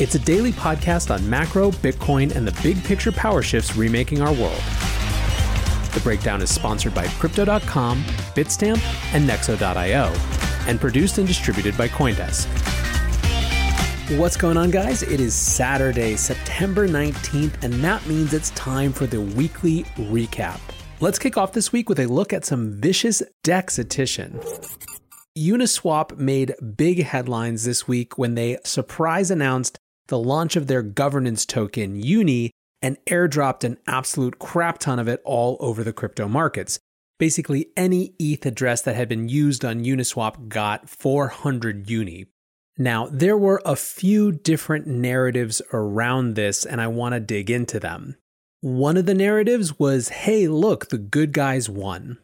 It's a daily podcast on macro, Bitcoin, and the big picture power shifts remaking our world. The Breakdown is sponsored by Crypto.com, Bitstamp, and Nexo.io, and produced and distributed by Coindesk. What's going on, guys? It is Saturday, September 19th, and that means it's time for the weekly recap. Let's kick off this week with a look at some vicious DEXetition. Uniswap made big headlines this week when they surprise announced the launch of their governance token, Uni, and airdropped an absolute crap ton of it all over the crypto markets. Basically, any ETH address that had been used on Uniswap got 400 Uni. Now, there were a few different narratives around this, and I want to dig into them. One of the narratives was hey, look, the good guys won.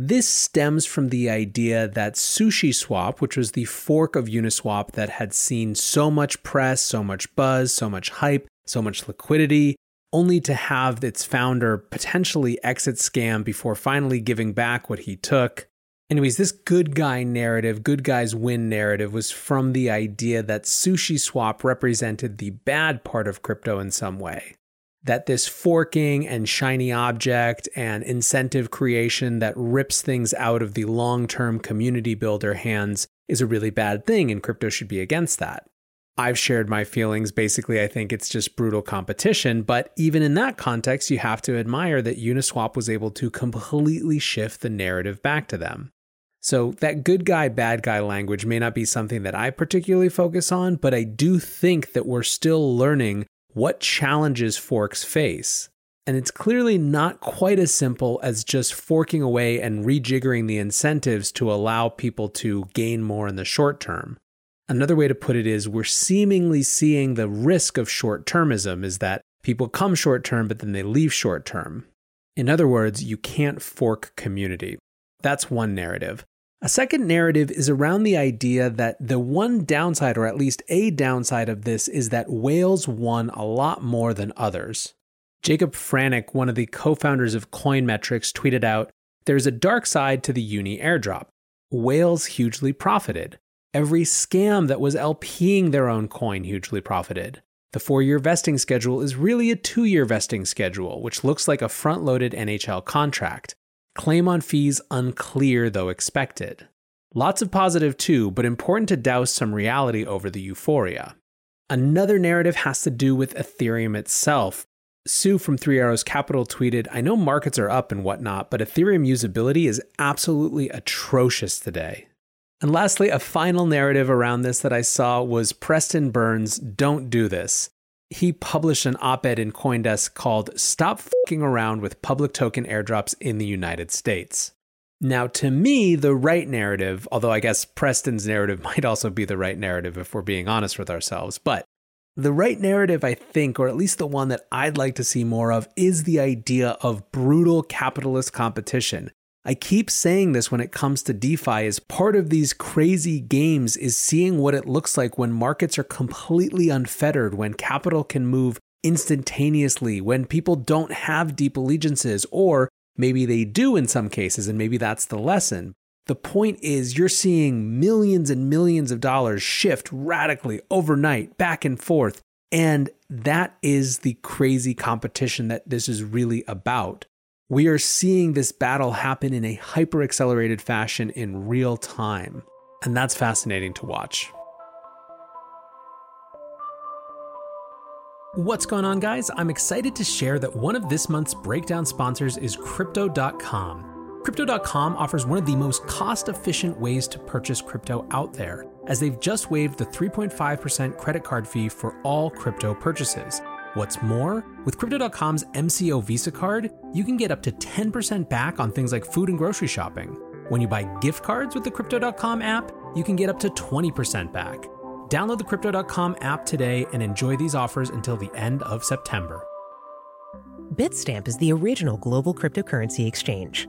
This stems from the idea that SushiSwap, which was the fork of Uniswap that had seen so much press, so much buzz, so much hype, so much liquidity, only to have its founder potentially exit scam before finally giving back what he took. Anyways, this good guy narrative, good guys win narrative, was from the idea that SushiSwap represented the bad part of crypto in some way that this forking and shiny object and incentive creation that rips things out of the long term community builder hands is a really bad thing, and crypto should be against that. I've shared my feelings. Basically, I think it's just brutal competition. But even in that context, you have to admire that Uniswap was able to completely shift the narrative back to them. So, that good guy, bad guy language may not be something that I particularly focus on, but I do think that we're still learning what challenges forks face. And it's clearly not quite as simple as just forking away and rejiggering the incentives to allow people to gain more in the short term. Another way to put it is we're seemingly seeing the risk of short termism is that people come short term, but then they leave short term. In other words, you can't fork community. That's one narrative. A second narrative is around the idea that the one downside, or at least a downside of this, is that whales won a lot more than others. Jacob Franek, one of the co founders of Coinmetrics, tweeted out There's a dark side to the Uni airdrop. Whales hugely profited. Every scam that was LPing their own coin hugely profited. The four year vesting schedule is really a two year vesting schedule, which looks like a front loaded NHL contract. Claim on fees unclear, though expected. Lots of positive too, but important to douse some reality over the euphoria. Another narrative has to do with Ethereum itself. Su from Three Arrows Capital tweeted I know markets are up and whatnot, but Ethereum usability is absolutely atrocious today. And lastly, a final narrative around this that I saw was Preston Byrne's, don't do this he published an op ed in Coindesk called Stop Fucking Around with Public Token Airdrops in the United States. Now, to me, the right narrative, although I guess Preston's narrative might also be the right narrative if we're being honest with ourselves, but the right narrative, I think, or at least the one that I'd like to see more of, is the idea of brutal capitalist competition. I keep saying this when it comes to DeFi is part of these crazy games is seeing what it looks like when markets are completely unfettered, when capital can move instantaneously when people don't have deep allegiances, or maybe they do in some cases, and maybe that's the lesson. The point is, you're seeing millions and millions of dollars shift radically overnight, back and forth. And that is the crazy competition that this is really about. We are seeing this battle happen in a hyper accelerated fashion in real time. And that's fascinating to watch. What's going on, guys? I'm excited to share that one of this month's breakdown sponsors is Crypto.com. Crypto.com offers one of the most cost efficient ways to purchase crypto out there, as they've just waived the 3.5% credit card fee for all crypto purchases. What's more, with Crypto.com's MCO Visa card, you can get up to 10% back on things like food and grocery shopping. When you buy gift cards with the Crypto.com app, you can get up to 20% back. Download the Crypto.com app today and enjoy these offers until the end of September. Bitstamp is the original global cryptocurrency exchange.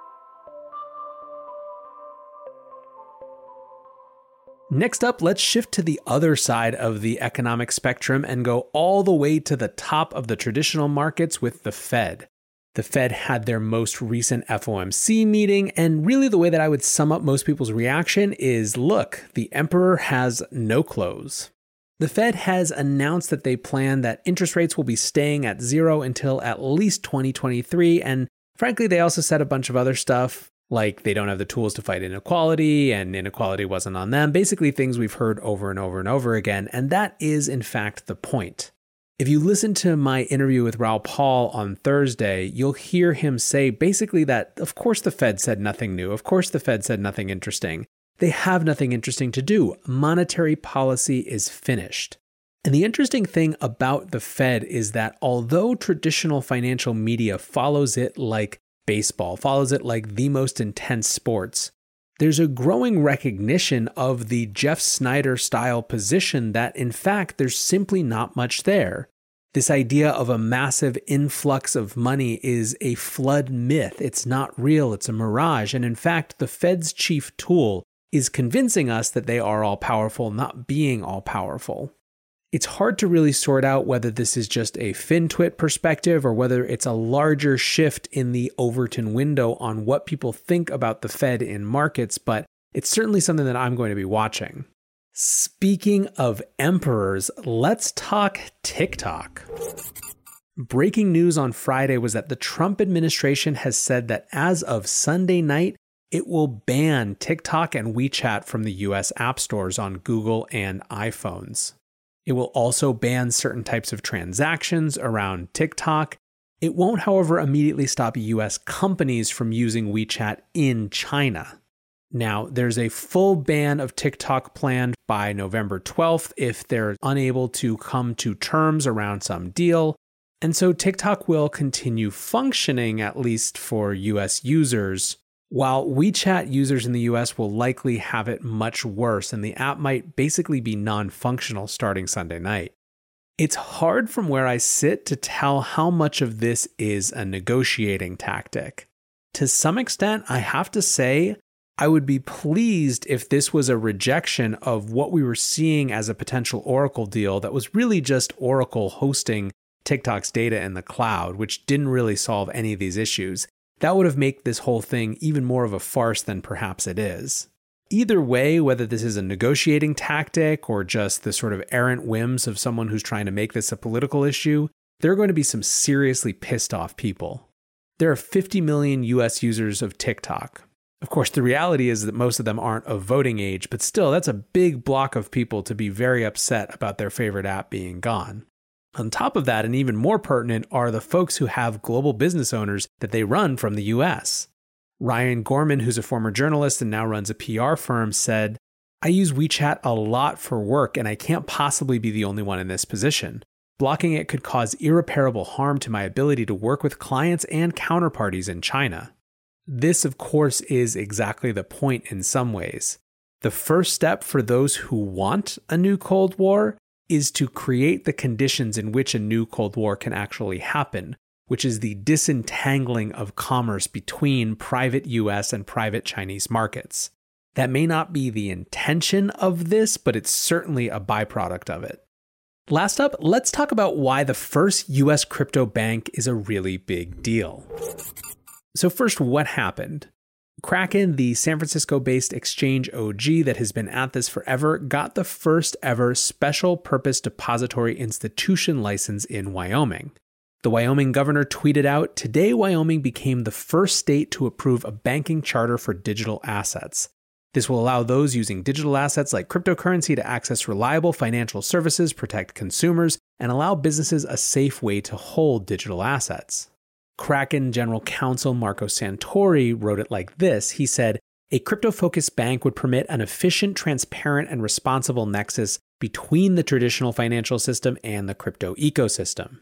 Next up, let's shift to the other side of the economic spectrum and go all the way to the top of the traditional markets with the Fed. The Fed had their most recent FOMC meeting, and really the way that I would sum up most people's reaction is look, the emperor has no clothes. The Fed has announced that they plan that interest rates will be staying at zero until at least 2023, and frankly, they also said a bunch of other stuff like they don't have the tools to fight inequality and inequality wasn't on them. Basically, things we've heard over and over and over again. And that is, in fact, the point. If you listen to my interview with Raoul Pal on Thursday, you'll hear him say basically that, of course, the Fed said nothing new. Of course, the Fed said nothing interesting. They have nothing interesting to do. Monetary policy is finished. And the interesting thing about the Fed is that although traditional financial media follows it like baseball, follows it like the most intense sports, there's a growing recognition of the Jeff Snider style position that, in fact, there's simply not much there. This idea of a massive influx of money is a flood myth. It's not real, it's a mirage. And in fact, the Fed's chief tool is convincing us that they are all powerful, not being all powerful. It's hard to really sort out whether this is just a FinTwit perspective or whether it's a larger shift in the Overton window on what people think about the Fed in markets, but it's certainly something that I'm going to be watching. Speaking of emperors, let's talk TikTok. Breaking news on Friday was that the Trump administration has said that as of Sunday night, it will ban TikTok and WeChat from the US app stores on Google and iPhones. It will also ban certain types of transactions around TikTok. It won't, however, immediately stop US companies from using WeChat in China. Now, there's a full ban of TikTok planned by November 12th if they're unable to come to terms around some deal. And so TikTok will continue functioning, at least for US users, while WeChat users in the US will likely have it much worse, and the app might basically be non functional starting Sunday night. It's hard from where I sit to tell how much of this is a negotiating tactic. To some extent, I have to say, I would be pleased if this was a rejection of what we were seeing as a potential Oracle deal that was really just Oracle hosting TikTok's data in the cloud, which didn't really solve any of these issues that would have made this whole thing even more of a farce than perhaps it is. Either way, whether this is a negotiating tactic or just the sort of errant whims of someone who's trying to make this a political issue, there are going to be some seriously pissed off people. There are 50 million US users of TikTok. Of course, the reality is that most of them aren't of voting age, but still, that's a big block of people to be very upset about their favorite app being gone. On top of that, and even more pertinent, are the folks who have global business owners that they run from the US. Ryan Gorman, who's a former journalist and now runs a PR firm, said, I use WeChat a lot for work, and I can't possibly be the only one in this position. Blocking it could cause irreparable harm to my ability to work with clients and counterparties in China. This, of course, is exactly the point in some ways. The first step for those who want a new Cold War is to create the conditions in which a new Cold War can actually happen, which is the disentangling of commerce between private US and private Chinese markets. That may not be the intention of this, but it's certainly a byproduct of it. Last up, let's talk about why the first US crypto bank is a really big deal. So, first, what happened? Kraken, the San Francisco based exchange OG that has been at this forever, got the first ever special purpose depository institution license in Wyoming. The Wyoming governor tweeted out Today, Wyoming became the first state to approve a banking charter for digital assets. This will allow those using digital assets like cryptocurrency to access reliable financial services, protect consumers, and allow businesses a safe way to hold digital assets. Kraken General Counsel Marco Santori wrote it like this He said, A crypto focused bank would permit an efficient, transparent, and responsible nexus between the traditional financial system and the crypto ecosystem.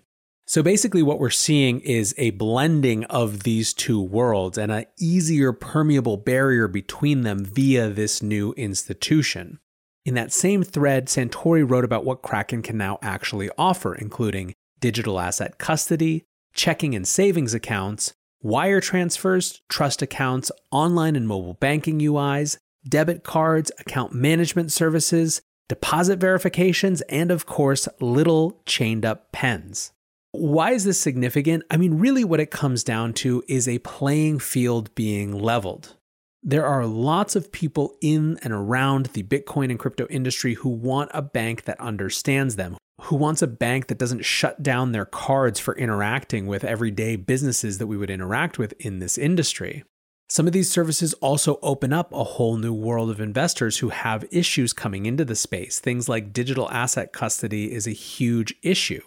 So basically, what we're seeing is a blending of these two worlds and an easier permeable barrier between them via this new institution. In that same thread, Santori wrote about what Kraken can now actually offer, including digital asset custody, checking and savings accounts, wire transfers, trust accounts, online and mobile banking UIs, debit cards, account management services, deposit verifications, and of course, little chained up pens. Why is this significant? I mean, really, what it comes down to is a playing field being leveled. There are lots of people in and around the Bitcoin and crypto industry who want a bank that understands them, who wants a bank that doesn't shut down their cards for interacting with everyday businesses that we would interact with in this industry. Some of these services also open up a whole new world of investors who have issues coming into the space. Things like digital asset custody is a huge issue.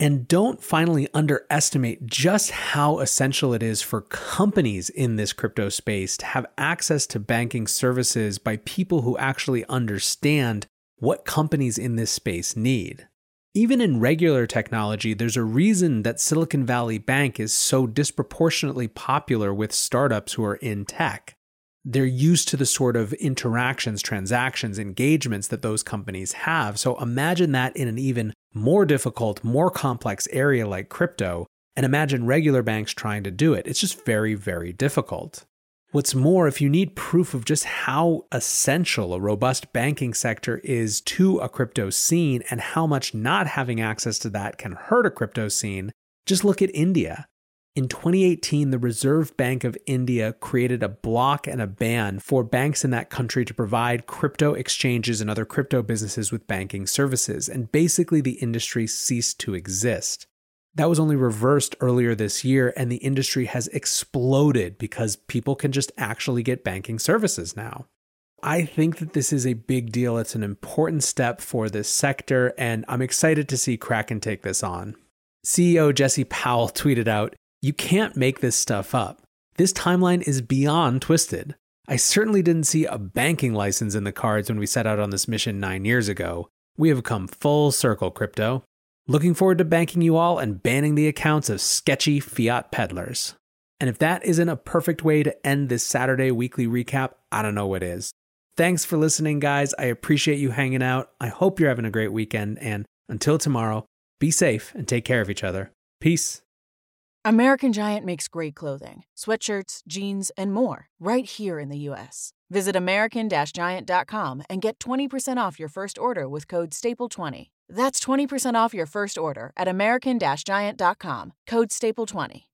And don't finally underestimate just how essential it is for companies in this crypto space to have access to banking services by people who actually understand what companies in this space need. Even in regular technology, there's a reason that Silicon Valley Bank is so disproportionately popular with startups who are in tech. They're used to the sort of interactions, transactions, engagements that those companies have. So imagine that in an even more difficult, more complex area like crypto, and imagine regular banks trying to do it. It's just very, very difficult. What's more, if you need proof of just how essential a robust banking sector is to a crypto scene and how much not having access to that can hurt a crypto scene, just look at India. In 2018, the Reserve Bank of India created a block and a ban for banks in that country to provide crypto exchanges and other crypto businesses with banking services, and basically the industry ceased to exist. That was only reversed earlier this year, and the industry has exploded because people can just actually get banking services now. I think that this is a big deal. It's an important step for this sector, and I'm excited to see Kraken take this on. CEO Jesse Powell tweeted out, you can't make this stuff up. This timeline is beyond twisted. I certainly didn't see a banking license in the cards when we set out on this mission nine years ago. We have come full circle, crypto. Looking forward to banking you all and banning the accounts of sketchy fiat peddlers. And if that isn't a perfect way to end this Saturday weekly recap, I don't know what is. Thanks for listening, guys. I appreciate you hanging out. I hope you're having a great weekend. And until tomorrow, be safe and take care of each other. Peace. American Giant makes great clothing, sweatshirts, jeans, and more right here in the U.S. Visit American Giant.com and get 20% off your first order with code STAPLE20. That's 20% off your first order at American Giant.com, code STAPLE20.